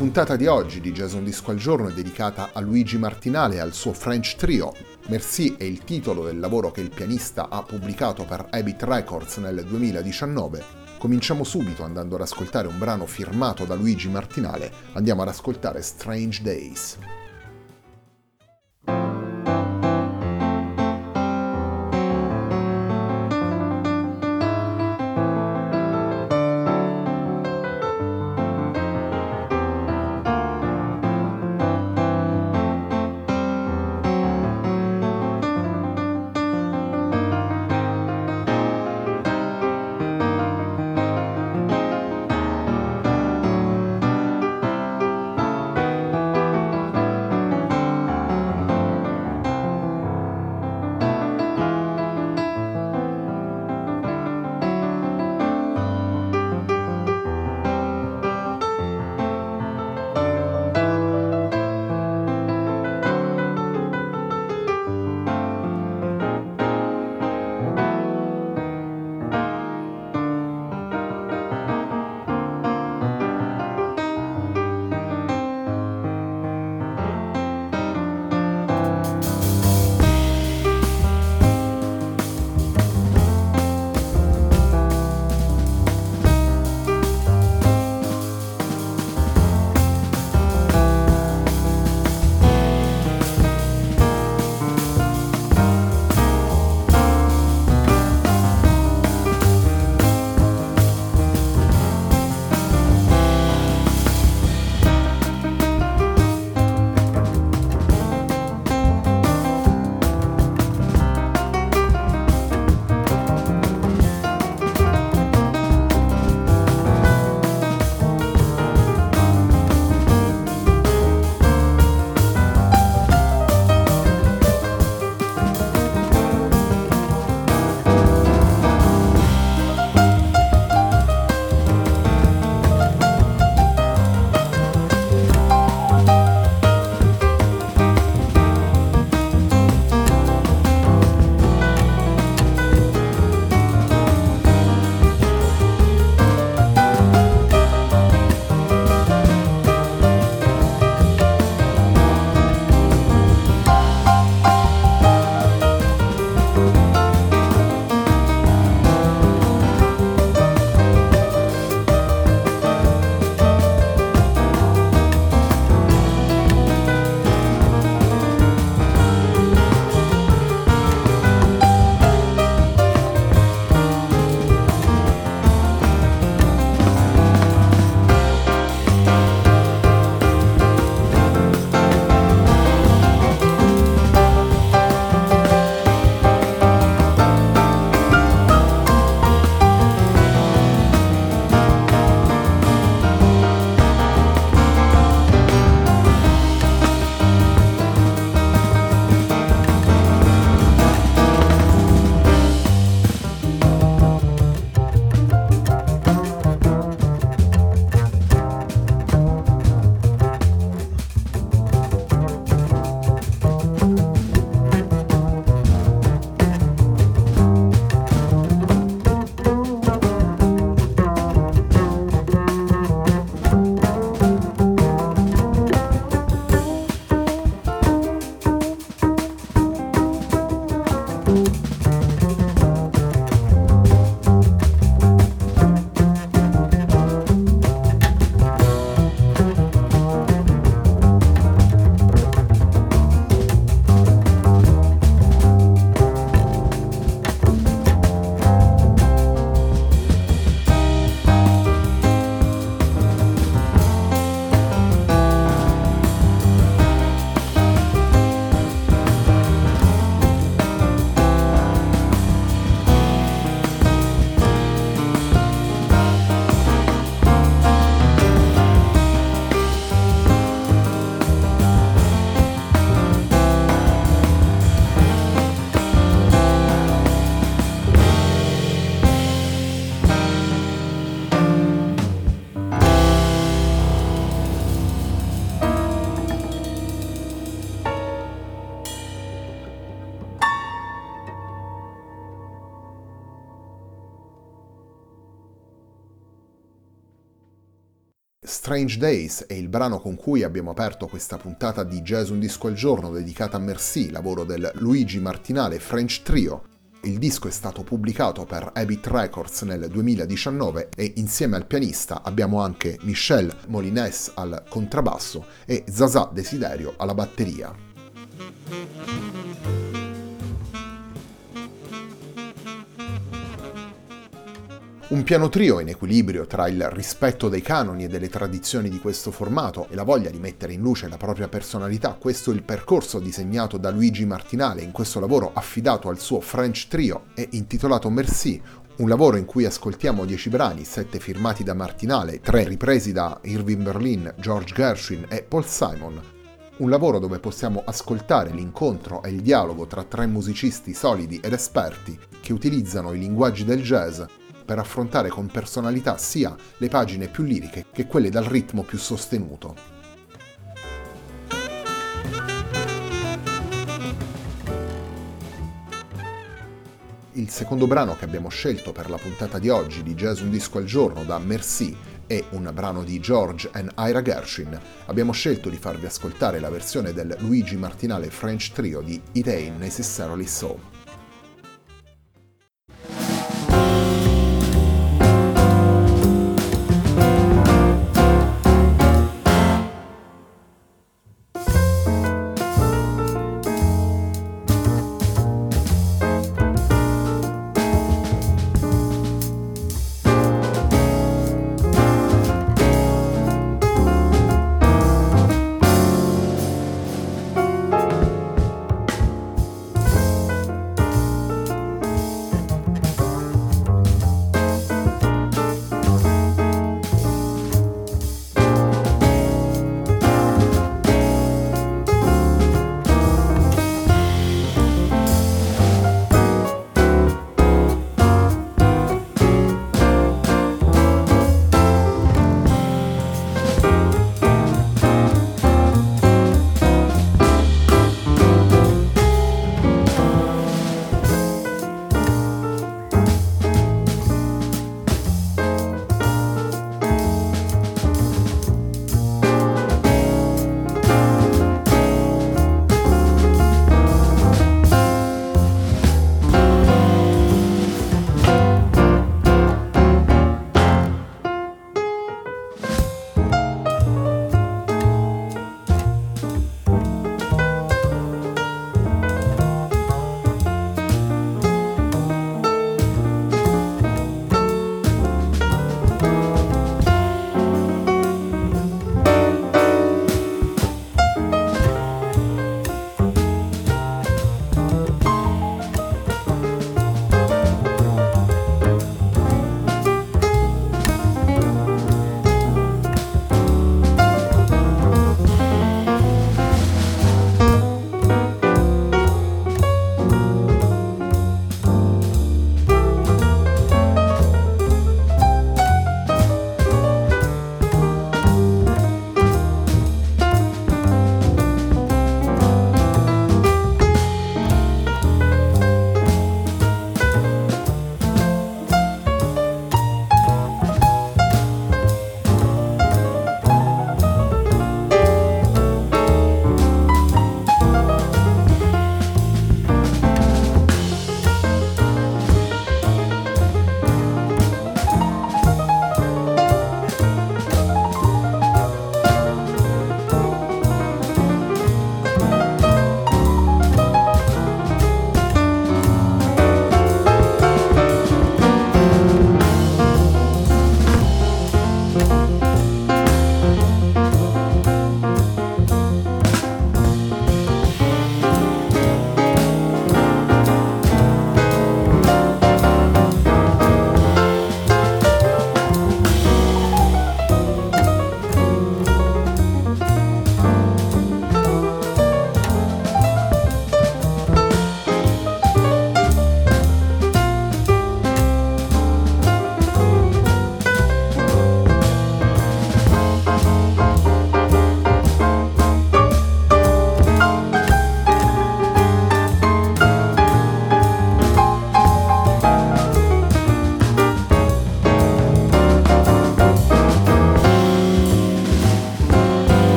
Puntata di oggi di Jason Disco al Giorno è dedicata a Luigi Martinale e al suo French Trio. Merci è il titolo del lavoro che il pianista ha pubblicato per Habit Records nel 2019. Cominciamo subito andando ad ascoltare un brano firmato da Luigi Martinale. Andiamo ad ascoltare Strange Days. Strange Days è il brano con cui abbiamo aperto questa puntata di Jazz Un Disco al Giorno dedicata a Merci, lavoro del Luigi Martinale French Trio. Il disco è stato pubblicato per Habit Records nel 2019 e insieme al pianista abbiamo anche Michel Molines al contrabbasso e Zaza Desiderio alla batteria. Un piano trio in equilibrio tra il rispetto dei canoni e delle tradizioni di questo formato e la voglia di mettere in luce la propria personalità, questo è il percorso disegnato da Luigi Martinale in questo lavoro affidato al suo French Trio e intitolato Merci, un lavoro in cui ascoltiamo 10 brani, 7 firmati da Martinale, 3 ripresi da Irving Berlin, George Gershwin e Paul Simon. Un lavoro dove possiamo ascoltare l'incontro e il dialogo tra tre musicisti solidi ed esperti che utilizzano i linguaggi del jazz per affrontare con personalità sia le pagine più liriche che quelle dal ritmo più sostenuto. Il secondo brano che abbiamo scelto per la puntata di oggi di Jazz Un Disco al Giorno da Merci è un brano di George and Ira Gershwin. Abbiamo scelto di farvi ascoltare la versione del Luigi Martinale French Trio di It Ain't Necessarily So.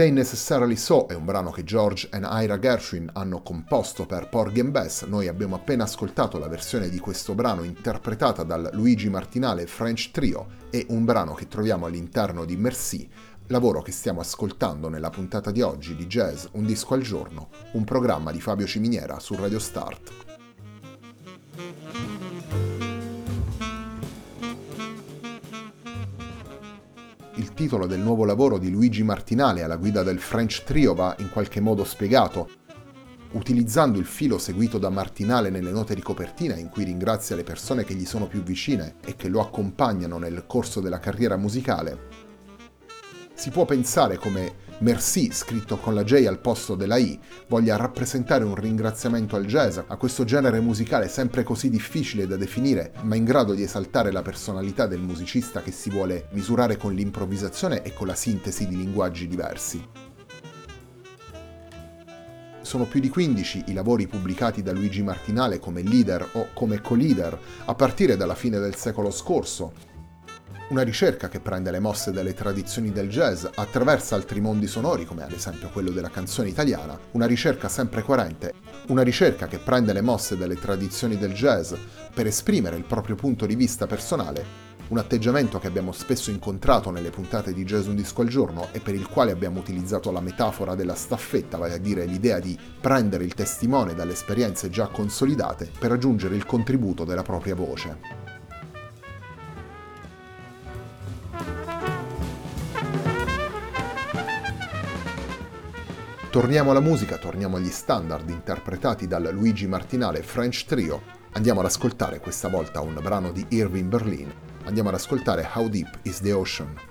Ain't Necessarily So è un brano che George e Ira Gershwin hanno composto per Porgy and Bess. Noi abbiamo appena ascoltato la versione di questo brano interpretata dal Luigi Martinale French Trio e un brano che troviamo all'interno di Merci, lavoro che stiamo ascoltando nella puntata di oggi di Jazz Un disco al giorno, un programma di Fabio Ciminiera su Radio Start. Il titolo del nuovo lavoro di Luigi Martinale alla guida del French Trio va in qualche modo spiegato, utilizzando il filo seguito da Martinale nelle note di copertina in cui ringrazia le persone che gli sono più vicine e che lo accompagnano nel corso della carriera musicale. Si può pensare come Merci, scritto con la J al posto della I, voglia rappresentare un ringraziamento al jazz, a questo genere musicale sempre così difficile da definire, ma in grado di esaltare la personalità del musicista che si vuole misurare con l'improvvisazione e con la sintesi di linguaggi diversi. Sono più di 15 i lavori pubblicati da Luigi Martinale come leader o come co-leader a partire dalla fine del secolo scorso, una ricerca che prende le mosse dalle tradizioni del jazz, attraversa altri mondi sonori come ad esempio quello della canzone italiana, una ricerca sempre coerente, una ricerca che prende le mosse dalle tradizioni del jazz per esprimere il proprio punto di vista personale, un atteggiamento che abbiamo spesso incontrato nelle puntate di Jazz Un Disco al Giorno e per il quale abbiamo utilizzato la metafora della staffetta, vale a dire l'idea di prendere il testimone dalle esperienze già consolidate per aggiungere il contributo della propria voce. Torniamo alla musica, torniamo agli standard interpretati dal Luigi Martinale French Trio. Andiamo ad ascoltare questa volta un brano di Irving Berlin. Andiamo ad ascoltare How Deep is the Ocean.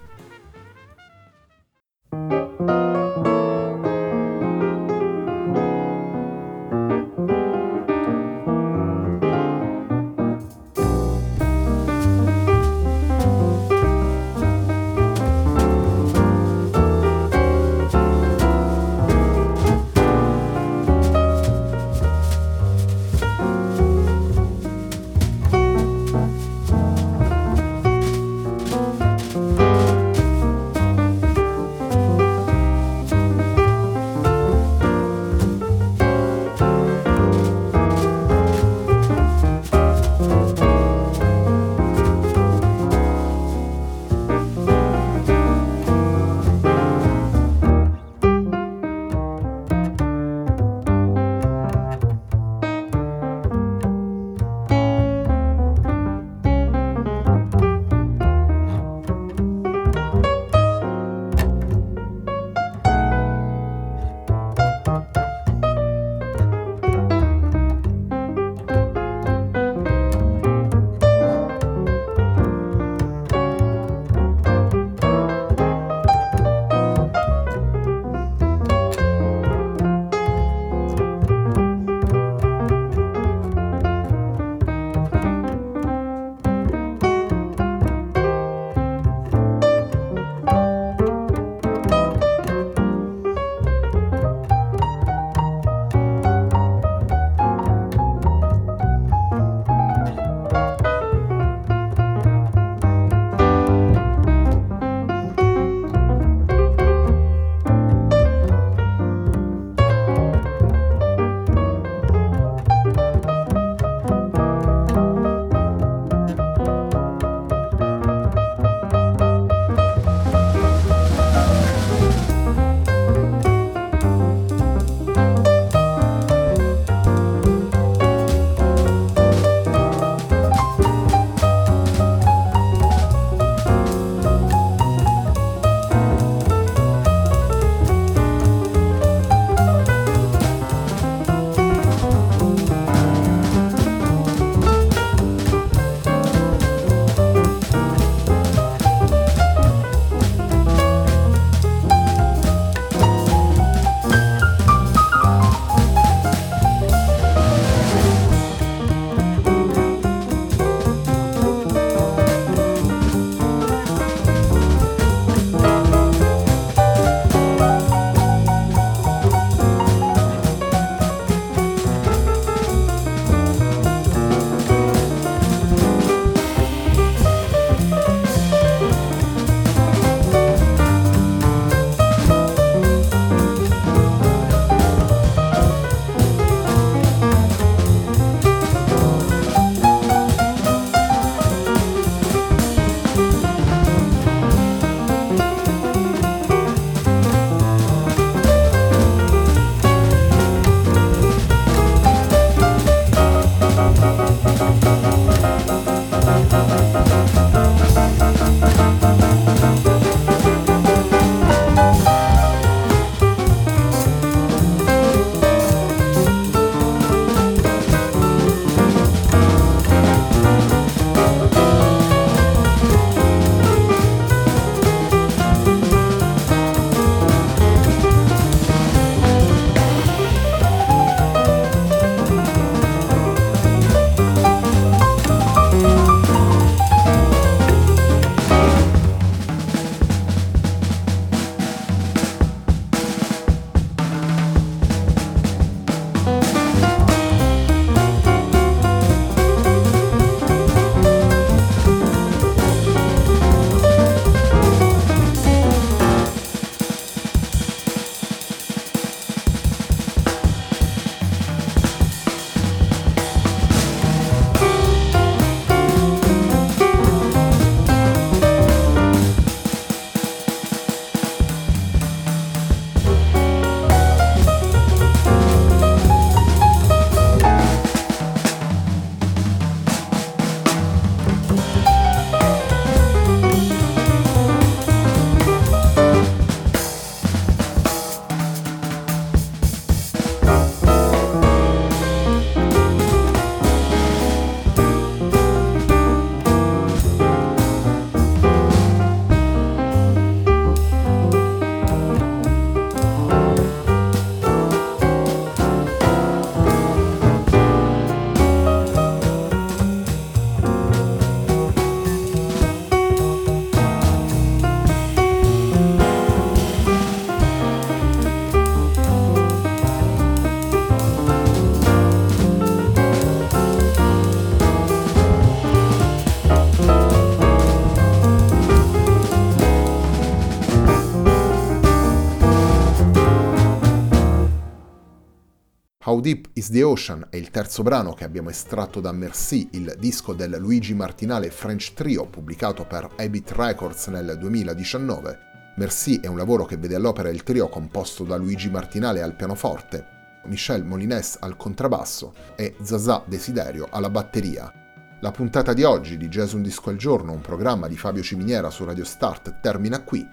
How Deep is the Ocean è il terzo brano che abbiamo estratto da Merci, il disco del Luigi Martinale French Trio pubblicato per Habit Records nel 2019. Merci è un lavoro che vede all'opera il trio composto da Luigi Martinale al pianoforte, Michel Molines al contrabbasso e Zazà Desiderio alla batteria. La puntata di oggi di Jazz Un Disco al Giorno, un programma di Fabio Ciminiera su Radio Start, termina qui.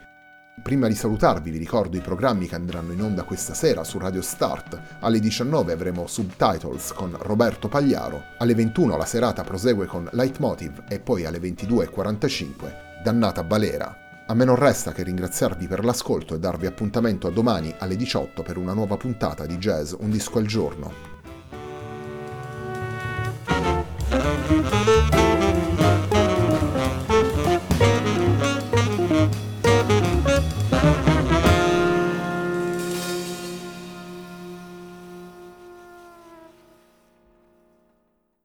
Prima di salutarvi vi ricordo i programmi che andranno in onda questa sera su Radio Start. Alle 19 avremo Subtitles con Roberto Pagliaro, alle 21 la serata prosegue con Leitmotiv e poi alle 22.45 Dannata Balera. A me non resta che ringraziarvi per l'ascolto e darvi appuntamento a domani alle 18 per una nuova puntata di Jazz Un disco al giorno.